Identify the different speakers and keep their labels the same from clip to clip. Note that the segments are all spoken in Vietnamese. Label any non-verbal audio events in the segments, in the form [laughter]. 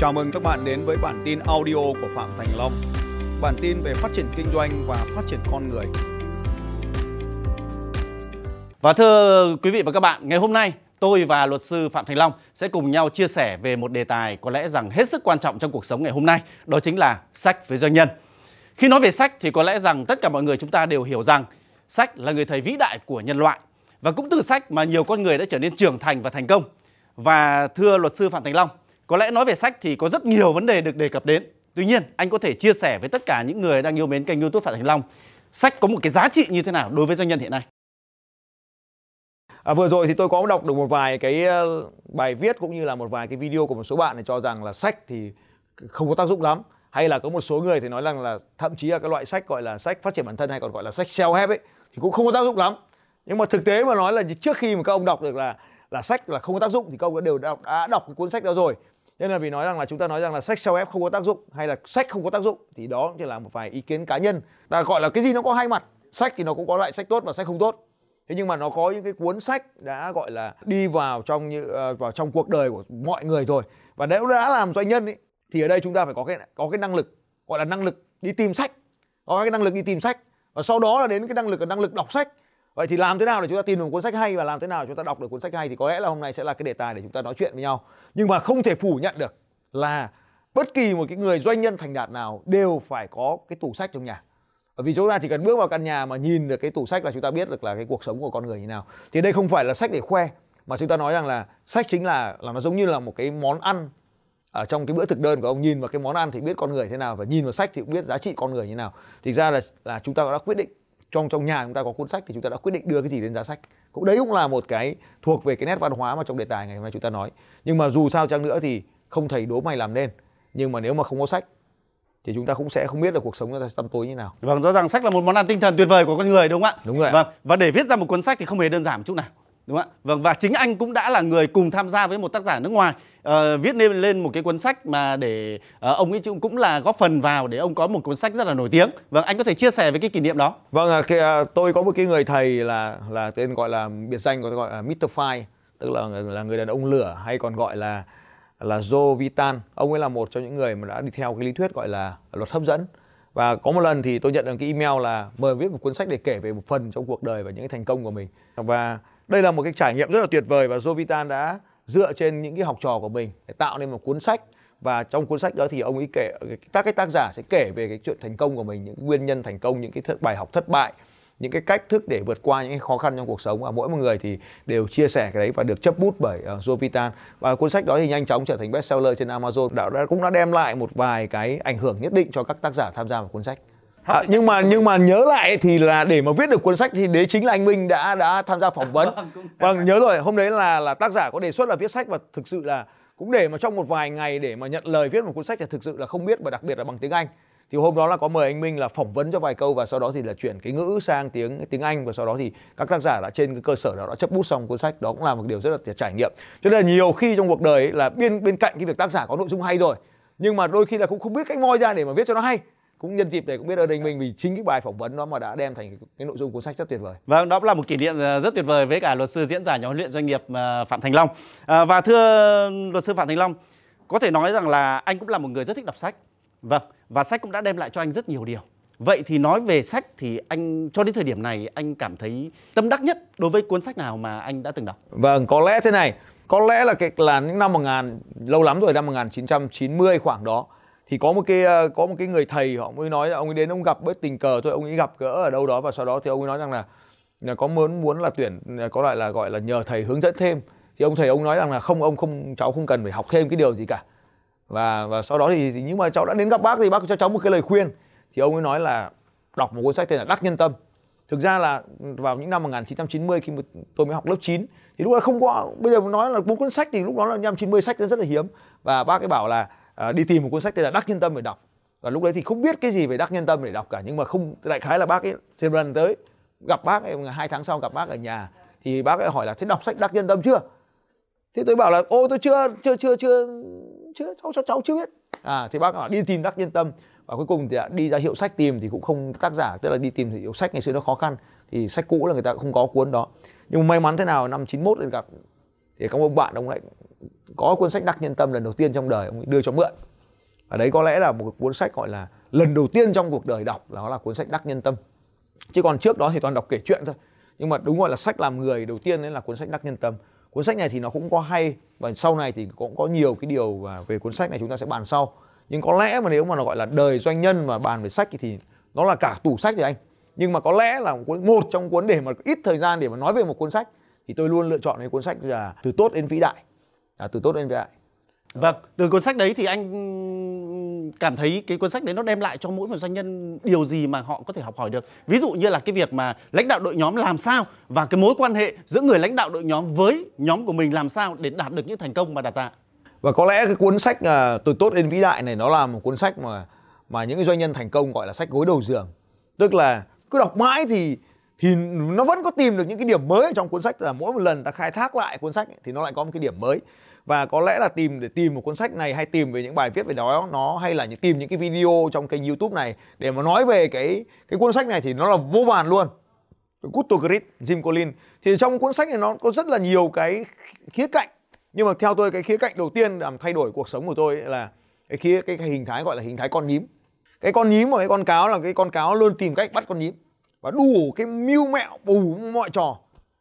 Speaker 1: Chào mừng các bạn đến với bản tin audio của Phạm Thành Long. Bản tin về phát triển kinh doanh và phát triển con người.
Speaker 2: Và thưa quý vị và các bạn, ngày hôm nay tôi và luật sư Phạm Thành Long sẽ cùng nhau chia sẻ về một đề tài có lẽ rằng hết sức quan trọng trong cuộc sống ngày hôm nay, đó chính là sách với doanh nhân. Khi nói về sách thì có lẽ rằng tất cả mọi người chúng ta đều hiểu rằng sách là người thầy vĩ đại của nhân loại và cũng từ sách mà nhiều con người đã trở nên trưởng thành và thành công. Và thưa luật sư Phạm Thành Long, có lẽ nói về sách thì có rất nhiều vấn đề được đề cập đến. Tuy nhiên, anh có thể chia sẻ với tất cả những người đang yêu mến kênh YouTube Phạm Thành Long, sách có một cái giá trị như thế nào đối với doanh nhân hiện nay?
Speaker 3: À, vừa rồi thì tôi có đọc được một vài cái ờ, bài viết cũng như là một vài cái video của một số bạn để cho rằng là sách thì không có tác dụng lắm hay là có một số người thì nói rằng là thậm chí là cái loại sách gọi là sách phát triển bản thân hay còn gọi là sách self help ấy thì cũng không có tác dụng lắm nhưng mà thực tế mà nói là trước khi mà các ông đọc được là là sách là không có tác dụng thì các ông đều đọc, đã đọc cái cuốn sách đó rồi nên là vì nói rằng là chúng ta nói rằng là sách sau ép không có tác dụng hay là sách không có tác dụng thì đó chỉ là một vài ý kiến cá nhân. Ta gọi là cái gì nó có hai mặt sách thì nó cũng có loại sách tốt và sách không tốt. Thế nhưng mà nó có những cái cuốn sách đã gọi là đi vào trong như uh, vào trong cuộc đời của mọi người rồi. Và nếu đã làm doanh nhân ý, thì ở đây chúng ta phải có cái có cái năng lực gọi là năng lực đi tìm sách. Có cái năng lực đi tìm sách. Và sau đó là đến cái năng lực là năng lực đọc sách vậy thì làm thế nào để chúng ta tìm được một cuốn sách hay và làm thế nào chúng ta đọc được cuốn sách hay thì có lẽ là hôm nay sẽ là cái đề tài để chúng ta nói chuyện với nhau. Nhưng mà không thể phủ nhận được là bất kỳ một cái người doanh nhân thành đạt nào đều phải có cái tủ sách trong nhà. Bởi vì chúng ta chỉ cần bước vào căn nhà mà nhìn được cái tủ sách là chúng ta biết được là cái cuộc sống của con người như nào. Thì đây không phải là sách để khoe, mà chúng ta nói rằng là sách chính là là nó giống như là một cái món ăn ở trong cái bữa thực đơn của ông. Nhìn vào cái món ăn thì biết con người thế nào và nhìn vào sách thì cũng biết giá trị con người như nào. Thì ra là là chúng ta đã quyết định trong trong nhà chúng ta có cuốn sách thì chúng ta đã quyết định đưa cái gì đến giá sách cũng đấy cũng là một cái thuộc về cái nét văn hóa mà trong đề tài ngày hôm nay chúng ta nói nhưng mà dù sao chăng nữa thì không thầy đố mày làm nên nhưng mà nếu mà không có sách thì chúng ta cũng sẽ không biết được cuộc sống chúng ta tăm tối như nào.
Speaker 2: Vâng, rõ ràng sách là một món ăn tinh thần tuyệt vời của con người đúng không ạ?
Speaker 3: Đúng rồi.
Speaker 2: Vâng, và để viết ra một cuốn sách thì không hề đơn giản một chút nào. Đúng không ạ? Vâng, và chính anh cũng đã là người cùng tham gia với một tác giả nước ngoài uh, viết lên lên một cái cuốn sách mà để uh, ông ấy cũng là góp phần vào để ông có một cuốn sách rất là nổi tiếng. Vâng, anh có thể chia sẻ với cái kỷ niệm đó.
Speaker 3: Vâng, à, cái, uh, tôi có một cái người thầy là là tên gọi là biệt danh gọi là Mr. Fire, tức là là người đàn ông lửa hay còn gọi là là Joe Vitan ông ấy là một trong những người mà đã đi theo cái lý thuyết gọi là luật hấp dẫn và có một lần thì tôi nhận được cái email là mời viết một cuốn sách để kể về một phần trong cuộc đời và những cái thành công của mình và đây là một cái trải nghiệm rất là tuyệt vời và Jovitan đã dựa trên những cái học trò của mình để tạo nên một cuốn sách. Và trong cuốn sách đó thì ông ấy kể các cái tác giả sẽ kể về cái chuyện thành công của mình những nguyên nhân thành công những cái bài học thất bại những cái cách thức để vượt qua những cái khó khăn trong cuộc sống. Và mỗi một người thì đều chia sẻ cái đấy và được chấp bút bởi uh, Jovitan. Và cuốn sách đó thì nhanh chóng trở thành bestseller trên Amazon. Đã, đã cũng đã đem lại một vài cái ảnh hưởng nhất định cho các tác giả tham gia vào cuốn sách. À, nhưng mà nhưng mà nhớ lại thì là để mà viết được cuốn sách thì đấy chính là anh Minh đã đã tham gia phỏng vấn. [laughs] Vâng nhớ rồi, hôm đấy là là tác giả có đề xuất là viết sách và thực sự là cũng để mà trong một vài ngày để mà nhận lời viết một cuốn sách thì thực sự là không biết và đặc biệt là bằng tiếng Anh. Thì hôm đó là có mời anh Minh là phỏng vấn cho vài câu và sau đó thì là chuyển cái ngữ sang tiếng tiếng Anh và sau đó thì các tác giả đã trên cái cơ sở đó đã chấp bút xong cuốn sách. Đó cũng là một điều rất là trải nghiệm. Cho nên là nhiều khi trong cuộc đời ấy, là bên bên cạnh cái việc tác giả có nội dung hay rồi nhưng mà đôi khi là cũng không biết cách moi ra để mà viết cho nó hay cũng nhân dịp để cũng biết ơn anh Minh vì chính cái bài phỏng vấn đó mà đã đem thành cái nội dung cuốn sách rất tuyệt vời.
Speaker 2: Vâng, đó là một kỷ niệm ờ, rất tuyệt vời với cả luật sư diễn giả nhà huấn luyện doanh nghiệp ờ, Phạm Thành Long. À, và thưa luật sư Phạm Thành Long, có thể nói rằng là anh cũng là một người rất thích đọc sách. Vâng, và sách cũng đã đem lại cho anh rất nhiều điều. Vậy thì nói về sách thì anh cho đến thời điểm này anh cảm thấy tâm đắc nhất đối với cuốn sách nào mà anh đã từng đọc?
Speaker 3: Vâng, có lẽ thế này, có lẽ là cái là những năm 1000 lâu lắm rồi năm 1990 khoảng đó thì có một cái ờ, có một cái người thầy họ mới nói là ông ấy đến ông gặp bất tình cờ thôi ông ấy gặp gỡ ở đâu đó và sau đó thì ông ấy nói rằng là, là có muốn muốn là tuyển có lại là gọi là nhờ thầy hướng dẫn thêm. Thì ông thầy ông nói rằng là không ông không cháu không cần phải học thêm cái điều gì cả. Và và sau đó thì, thì nhưng mà cháu đã đến gặp bác thì bác cho cháu một cái lời khuyên. Thì ông ấy nói là đọc một cuốn sách tên là Đắc Nhân Tâm. Thực ra là vào những năm 1990 khi mà tôi mới học lớp 9 thì lúc đó không có bây giờ nói là bốn cuốn sách thì lúc đó là năm 90 sách rất là hiếm. Và bác ấy bảo là à, đi tìm một cuốn sách tên là Đắc Nhân Tâm để đọc. Và lúc đấy thì không biết cái gì về Đắc Nhân Tâm để đọc cả nhưng mà không đại khái là bác ấy thêm lần tới gặp bác ấy hai tháng sau gặp bác ở nhà thì bác ấy hỏi là thế đọc sách Đắc Nhân Tâm chưa? Thế tôi bảo là ô tôi chưa chưa chưa chưa chưa cháu cháu, cháu chưa biết. À thì bác bảo đi tìm đắc nhân tâm. Và cuối cùng thì đi ra hiệu sách tìm thì cũng không tác giả tức là đi tìm thì hiệu sách ngày xưa nó khó khăn thì sách cũ là người ta không có cuốn đó. Nhưng may mắn thế nào năm 91 thì gặp thì có một bạn, ông lại có cuốn sách đắc nhân tâm lần đầu tiên trong đời, ông đưa cho mượn. Và đấy có lẽ là một cuốn sách gọi là lần đầu tiên trong cuộc đời đọc, đó là cuốn sách đắc nhân tâm. Chứ còn trước đó thì toàn đọc kể chuyện thôi. Nhưng mà đúng gọi là sách làm người đầu tiên đấy là cuốn sách đắc nhân tâm. Cuốn sách này thì nó cũng có hay, và sau này thì cũng có nhiều cái điều về cuốn sách này chúng ta sẽ bàn sau. Nhưng có lẽ mà nếu mà nó gọi là đời doanh nhân mà bàn về sách thì nó là cả tủ sách rồi anh. Nhưng mà có lẽ là một trong cuốn, để mà ít thời gian để mà nói về một cuốn sách thì tôi luôn lựa chọn cái cuốn sách là từ tốt đến vĩ đại. À, từ tốt đến vĩ đại.
Speaker 2: Vâng từ cuốn sách đấy thì anh cảm thấy cái cuốn sách đấy nó đem lại cho mỗi một doanh nhân điều gì mà họ có thể học hỏi được? Ví dụ như là cái việc mà lãnh đạo đội nhóm làm sao và cái mối quan hệ giữa người lãnh đạo đội nhóm với nhóm của mình làm sao để đạt được những thành công mà đặt ra?
Speaker 3: Và có lẽ cái cuốn sách uh, từ tốt đến vĩ đại này nó là một cuốn sách mà mà những cái doanh nhân thành công gọi là sách gối đầu giường. Tức là cứ đọc mãi thì thì nó vẫn có tìm được những cái điểm mới trong cuốn sách là mỗi một lần ta khai thác lại cuốn sách ấy, thì nó lại có một cái điểm mới. Và có lẽ là tìm để tìm một cuốn sách này hay tìm về những bài viết về đó nó hay là những tìm những cái video trong kênh YouTube này để mà nói về cái cái cuốn sách này thì nó là vô vàn luôn. Good to Great Jim Collins. Thì trong cuốn sách này nó có rất là nhiều cái khía cạnh. Nhưng mà theo tôi cái khía cạnh đầu tiên làm thay đổi cuộc sống của tôi là cái khía cái, cái hình thái gọi là hình thái con nhím. Cái con nhím và cái con cáo là cái con cáo luôn tìm cách bắt con nhím và đủ cái mưu mẹo đủ mọi trò.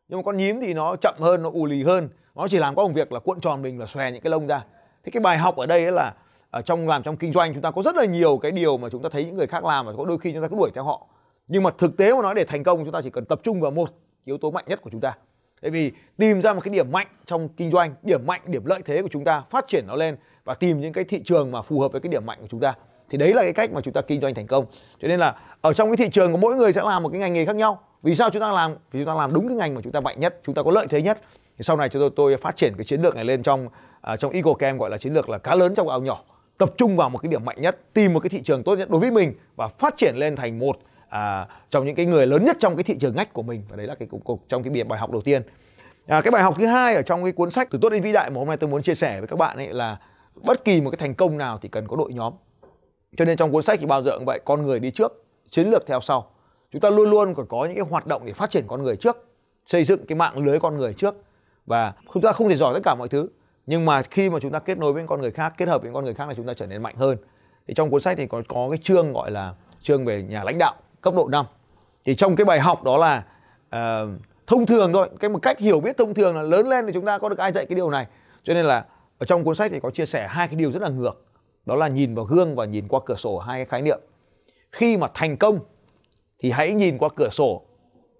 Speaker 3: Nhưng mà con nhím thì nó chậm hơn, nó ù lì hơn. Nó chỉ làm có công việc là cuộn tròn mình và xòe những cái lông ra. Thế cái bài học ở đây là ở trong làm trong kinh doanh chúng ta có rất là nhiều cái điều mà chúng ta thấy những người khác làm và có đôi khi chúng ta cứ đuổi theo họ. Nhưng mà thực tế mà nói để thành công chúng ta chỉ cần tập trung vào một yếu tố mạnh nhất của chúng ta. Tại vì tìm ra một cái điểm mạnh trong kinh doanh, điểm mạnh, điểm lợi thế của chúng ta, phát triển nó lên và tìm những cái thị trường mà phù hợp với cái điểm mạnh của chúng ta thì đấy là cái cách mà chúng ta kinh doanh thành công. Cho nên là ở trong cái thị trường của mỗi người sẽ làm một cái ngành nghề khác nhau. Vì sao chúng ta làm? Vì chúng ta làm đúng cái ngành mà chúng ta mạnh nhất chúng ta có lợi thế nhất. Thì sau này chúng tôi tôi phát triển cái chiến lược này lên trong uh, trong EcoCam gọi là chiến lược là cá lớn trong ao nhỏ. Tập trung vào một cái điểm mạnh nhất tìm một cái thị trường tốt nhất đối với mình và phát triển lên thành một à, trong những cái người lớn nhất trong cái thị trường ngách của mình. Và đấy là cái cục cục trong cái bài học đầu tiên. À, cái bài học thứ hai ở trong cái cuốn sách từ tốt đến vĩ đại mà hôm nay tôi muốn chia sẻ với các bạn ấy là bất kỳ một cái thành công nào thì cần có đội nhóm cho nên trong cuốn sách thì bao giờ cũng vậy con người đi trước chiến lược theo sau. Chúng ta luôn luôn còn có những cái hoạt động để phát triển con người trước xây dựng cái mạng lưới con người trước. Và chúng ta không thể giỏi tất cả mọi thứ nhưng mà khi mà chúng ta kết nối với con người khác kết hợp với con người khác là chúng ta trở nên mạnh hơn. Thì trong cuốn sách thì có có cái chương gọi là chương về nhà lãnh đạo cấp độ 5 thì trong cái bài học đó là uh, thông thường thôi cái một cách hiểu biết thông thường là lớn lên thì chúng ta có được ai dạy cái điều này. Cho nên là ở trong cuốn sách thì có chia sẻ hai cái điều rất là ngược đó là nhìn vào gương và nhìn qua cửa sổ hai cái khái niệm. Khi mà thành công thì hãy nhìn qua cửa sổ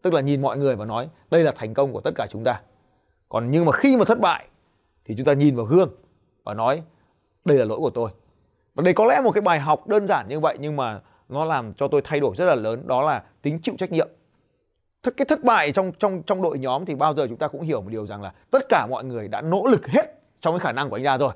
Speaker 3: tức là nhìn mọi người và nói đây là thành công của tất cả chúng ta. Còn nhưng mà khi mà thất bại thì chúng ta nhìn vào gương và nói đây là lỗi của tôi. Và đây có lẽ một cái bài học đơn giản như vậy nhưng mà nó làm cho tôi thay đổi rất là lớn đó là tính chịu trách nhiệm. Thất, cái thất bại trong trong trong đội nhóm thì bao giờ chúng ta cũng hiểu một điều rằng là tất cả mọi người đã nỗ lực hết trong cái khả năng của anh ra rồi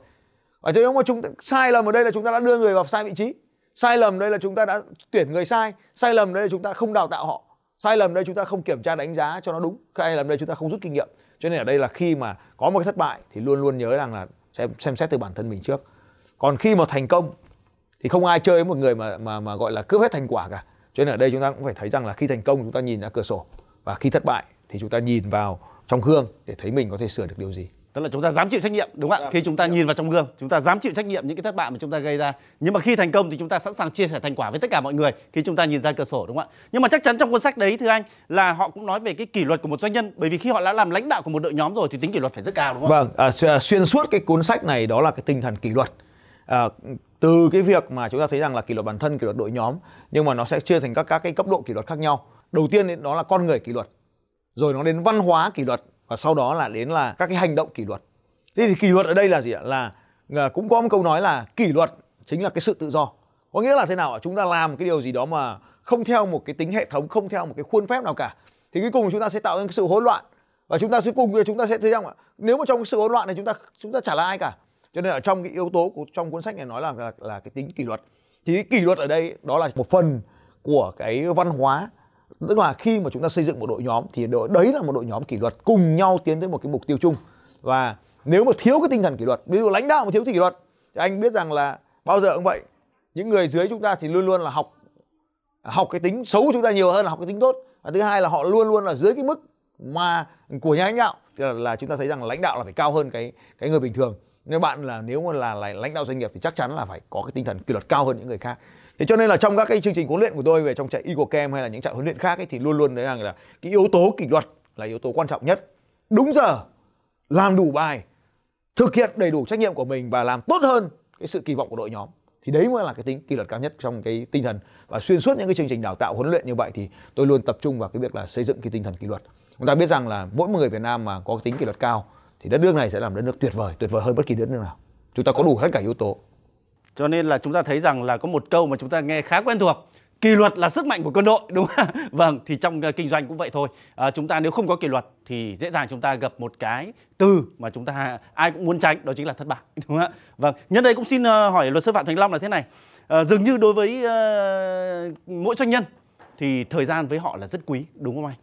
Speaker 3: và nếu mà chúng ta, sai lầm ở đây là chúng ta đã đưa người vào sai vị trí. Sai lầm đây là chúng ta đã tuyển người sai. Sai lầm đây là chúng ta không đào tạo họ. Sai lầm đây chúng ta không kiểm tra đánh giá cho nó đúng. Sai lầm đây chúng ta không rút kinh nghiệm. Cho nên ở đây là khi mà có một cái thất bại thì luôn luôn nhớ rằng là xem xem xét từ bản thân mình trước. Còn khi mà thành công thì không ai chơi với một người mà mà mà gọi là cướp hết thành quả cả. Cho nên ở đây chúng ta cũng phải thấy rằng là khi thành công chúng ta nhìn ra cửa sổ. Và khi thất bại thì chúng ta nhìn vào trong gương để thấy mình có thể sửa được điều gì
Speaker 2: tức là chúng ta dám chịu trách nhiệm đúng không ạ? Dạ, khi chúng ta nhìn vào trong gương chúng ta dám chịu trách nhiệm những cái thất bại mà chúng ta gây ra. Nhưng mà khi thành công thì chúng ta sẵn sàng chia sẻ thành quả với tất cả mọi người khi chúng ta nhìn ra cửa sổ đúng không ạ? Nhưng mà chắc chắn trong cuốn sách đấy thưa anh là họ cũng nói về cái kỷ luật của một doanh nhân. Bởi vì khi họ đã làm lãnh đạo của một đội nhóm rồi thì tính kỷ luật phải rất cao đúng không
Speaker 3: vâng à, xuyên suốt cái cuốn sách này đó là cái tinh thần kỷ luật. À, từ cái việc mà chúng ta thấy rằng là kỷ luật bản thân kỷ luật đội nhóm nhưng mà nó sẽ chia thành các các cái cấp độ kỷ luật khác nhau. Đầu tiên đó là con người kỷ luật rồi nó đến văn hóa kỷ luật và sau đó là đến là các cái hành động kỷ luật. Thế thì kỷ luật ở đây là gì ạ? Là ờ, cũng có một câu nói là kỷ luật chính là cái sự tự do. Có nghĩa là thế nào ạ? Chúng ta làm cái điều gì đó mà không theo một cái tính hệ thống không theo một cái khuôn phép nào cả thì cuối cùng chúng ta sẽ tạo ra cái sự hỗn loạn. Và chúng ta sẽ cùng chúng ta sẽ thấy rằng ạ, nếu mà trong cái sự hỗn loạn này chúng ta chúng ta chả là ai cả. Cho nên ở trong cái yếu tố của trong cuốn sách này nói là là, là cái tính kỷ luật. Thì cái kỷ luật ở đây đó là một phần của cái văn hóa tức là khi mà chúng ta xây dựng một đội nhóm thì đội đấy là một đội nhóm kỷ luật cùng nhau tiến tới một cái mục tiêu chung. Và nếu mà thiếu cái tinh thần kỷ luật ví dụ lãnh đạo mà thiếu kỷ luật thì anh biết rằng là bao giờ cũng vậy những người dưới chúng ta thì luôn luôn là học học cái tính xấu của chúng ta nhiều hơn là học cái tính tốt. Và thứ hai là họ luôn luôn là dưới cái mức mà của nhà lãnh đạo là, là chúng ta thấy rằng là lãnh đạo là phải cao hơn cái cái người bình thường. Nếu bạn là nếu mà là, là lãnh đạo doanh nghiệp thì chắc chắn là phải có cái tinh thần kỷ luật cao hơn những người khác thế cho nên là trong các cái chương trình huấn luyện của tôi về trong chạy Eagle Camp hay là những trại huấn luyện khác ấy, thì luôn luôn thấy rằng là cái yếu tố kỷ luật là yếu tố quan trọng nhất. Đúng giờ làm đủ bài thực hiện đầy đủ trách nhiệm của mình và làm tốt hơn cái sự kỳ vọng của đội nhóm. Thì đấy mới là cái tính kỷ luật cao nhất trong cái tinh thần. Và xuyên suốt những cái chương trình đào tạo huấn luyện như vậy thì tôi luôn tập trung vào cái việc là xây dựng cái tinh thần kỷ luật. Chúng ta biết rằng là mỗi một người Việt Nam mà có cái tính kỷ luật cao thì đất nước này sẽ làm đất nước tuyệt vời tuyệt vời hơn bất kỳ đất nước nào. Chúng ta có đủ hết cả yếu tố
Speaker 2: cho nên là chúng ta thấy rằng là có một câu mà chúng ta nghe khá quen thuộc kỷ luật là sức mạnh của quân đội [laughs] đúng không? Vâng thì trong uh, kinh doanh cũng vậy thôi. À, chúng ta nếu không có kỷ luật thì dễ dàng chúng ta gặp một cái từ mà chúng ta ai cũng muốn tránh đó chính là thất bại [laughs] đúng không ạ? Vâng nhân đây cũng xin uh, hỏi luật sư phạm thành long là thế này. À, dường như đối với uh, mỗi doanh nhân thì thời gian với họ là rất quý đúng không anh?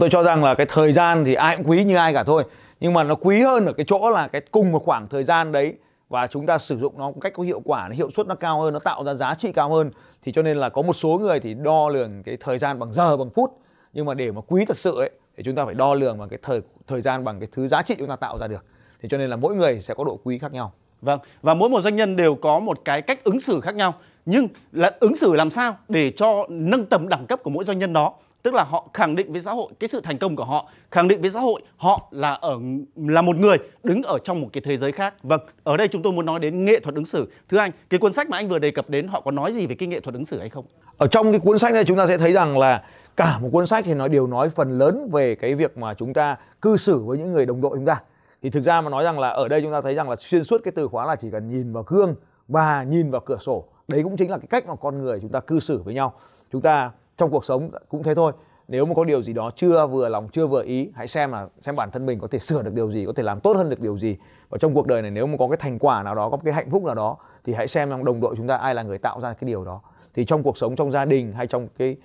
Speaker 3: Tôi cho rằng là cái thời gian thì ai cũng quý như ai cả thôi. Nhưng mà nó quý hơn ở cái chỗ là cái cùng một khoảng thời gian đấy và chúng ta sử dụng nó một cách có hiệu quả, nó hiệu suất nó cao hơn, nó tạo ra giá trị cao hơn. Thì cho nên là có một số người thì đo lường cái thời gian bằng giờ, bằng phút. Nhưng mà để mà quý thật sự ấy, thì chúng ta phải đo lường bằng cái thời thời gian bằng cái thứ giá trị chúng ta tạo ra được. Thì cho nên là mỗi người sẽ có độ quý khác nhau.
Speaker 2: Vâng và mỗi một doanh nhân đều có một cái cách ứng xử khác nhau. Nhưng là ứng xử làm sao để cho nâng tầm đẳng cấp của mỗi doanh nhân đó? Tức là họ khẳng định với xã hội, cái sự thành công của họ, khẳng định với xã hội họ là ở, là một người đứng ở trong một cái thế giới khác. Vâng ở đây chúng tôi muốn nói đến nghệ thuật ứng xử. Thưa anh, cái cuốn sách mà anh vừa đề cập đến, họ có nói gì về cái nghệ thuật ứng xử hay không?
Speaker 3: Ở trong cái cuốn sách này chúng ta sẽ thấy rằng là cả một cuốn sách thì nó đều nói phần lớn về cái việc mà chúng ta cư xử với những người đồng đội chúng ta. Thì thực ra mà nói rằng là ở đây chúng ta thấy rằng là xuyên suốt cái từ khóa là chỉ cần nhìn vào gương và nhìn vào cửa sổ. Đấy cũng chính là cái cách mà con người chúng ta cư xử với nhau. Chúng ta trong cuộc sống cũng thế thôi. Nếu mà có điều gì đó chưa vừa lòng chưa vừa ý hãy xem là xem bản thân mình có thể sửa được điều gì có thể làm tốt hơn được điều gì. Và trong cuộc đời này nếu mà có cái thành quả nào đó có cái hạnh phúc nào đó thì hãy xem trong đồng đội chúng ta ai là người tạo ra cái điều đó. Thì trong cuộc sống trong gia đình hay trong cái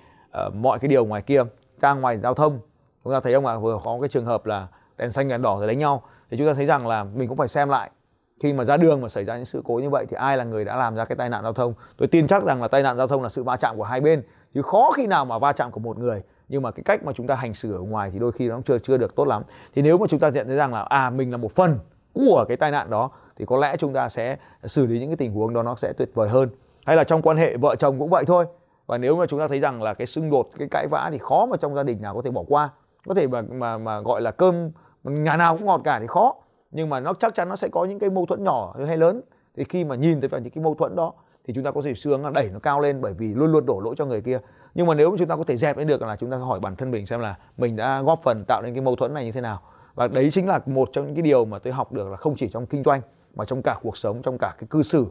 Speaker 3: uh, mọi cái điều ngoài kia ra ngoài giao thông chúng ta thấy ông ạ? Vừa có cái trường hợp là đèn xanh đèn đỏ rồi đánh nhau. Thì chúng ta thấy rằng là mình cũng phải xem lại khi mà ra đường mà xảy ra những sự cố như vậy thì ai là người đã làm ra cái tai nạn giao thông. Tôi tin chắc rằng là tai nạn giao thông là sự va chạm của hai bên chứ khó khi nào mà va chạm của một người. Nhưng mà cái cách mà chúng ta hành xử ở ngoài thì đôi khi nó cũng chưa chưa được tốt lắm. Thì nếu mà chúng ta nhận thấy rằng là à mình là một phần của cái tai nạn đó, thì có lẽ chúng ta sẽ xử lý những cái tình huống đó nó sẽ tuyệt vời hơn. Hay là trong quan hệ vợ chồng cũng vậy thôi. Và nếu mà chúng ta thấy rằng là cái xung đột, cái cãi vã thì khó mà trong gia đình nào có thể bỏ qua. Có thể mà mà mà gọi là cơm, nhà nào cũng ngọt cả thì khó. Nhưng mà nó chắc chắn nó sẽ có những cái mâu thuẫn nhỏ hay lớn. Thì khi mà nhìn thấy vào những cái mâu thuẫn đó thì chúng ta có thể xương đẩy nó cao lên bởi vì luôn luôn đổ lỗi cho người kia. Nhưng mà nếu chúng ta có thể dẹp lên được là chúng ta hỏi bản thân mình xem là mình đã góp phần tạo nên cái mâu thuẫn này như thế nào. Và đấy chính là một trong những cái điều mà tôi học được là không chỉ trong kinh doanh mà trong cả cuộc sống trong cả cái cư xử.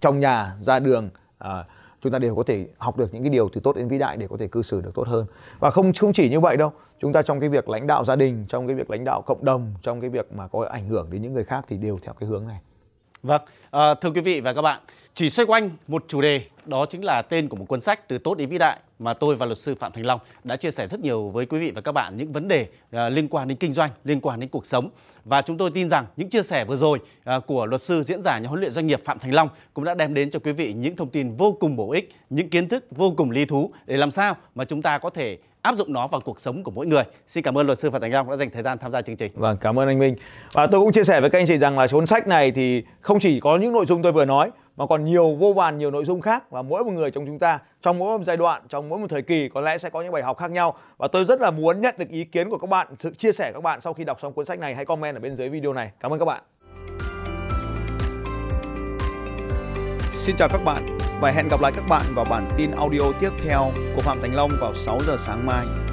Speaker 3: Trong nhà ra đường à, chúng ta đều có thể học được những cái điều từ tốt đến vĩ đại để có thể cư xử được tốt hơn. Và không không chỉ như vậy đâu chúng ta trong cái việc lãnh đạo gia đình trong cái việc lãnh đạo cộng đồng trong cái việc mà có ảnh hưởng đến những người khác thì đều theo cái hướng này.
Speaker 2: Vâng à, thưa quý vị và các bạn chỉ xoay quanh một chủ đề đó chính là tên của một cuốn sách từ tốt đến vĩ đại mà tôi và luật sư Phạm Thành Long đã chia sẻ rất nhiều với quý vị và các bạn những vấn đề uh, liên quan đến kinh doanh, liên quan đến cuộc sống. Và chúng tôi tin rằng những chia sẻ vừa rồi uh, của luật sư diễn giả nhà huấn luyện doanh nghiệp Phạm Thành Long cũng đã đem đến cho quý vị những thông tin vô cùng bổ ích, những kiến thức vô cùng lý thú để làm sao mà chúng ta có thể áp dụng nó vào cuộc sống của mỗi người. Xin cảm ơn luật sư Phạm Thành Long đã dành thời gian tham gia chương trình.
Speaker 3: Vâng, cảm ơn anh Minh. Và tôi cũng chia sẻ với các anh chị rằng là cuốn sách này thì không chỉ có những nội dung tôi vừa nói mà còn nhiều, vô vàn, nhiều nội dung khác. Và mỗi một người trong chúng ta, trong mỗi một giai đoạn, trong mỗi một thời kỳ, có lẽ sẽ có những bài học khác nhau. Và tôi rất là muốn nhận được ý kiến của các bạn, sự chia sẻ của các bạn sau khi đọc xong cuốn sách này. Hãy comment ở bên dưới video này. Cảm ơn các bạn.
Speaker 1: Xin chào các bạn và hẹn gặp lại các bạn vào bản tin audio tiếp theo của Phạm Thành Long vào 6 giờ sáng mai.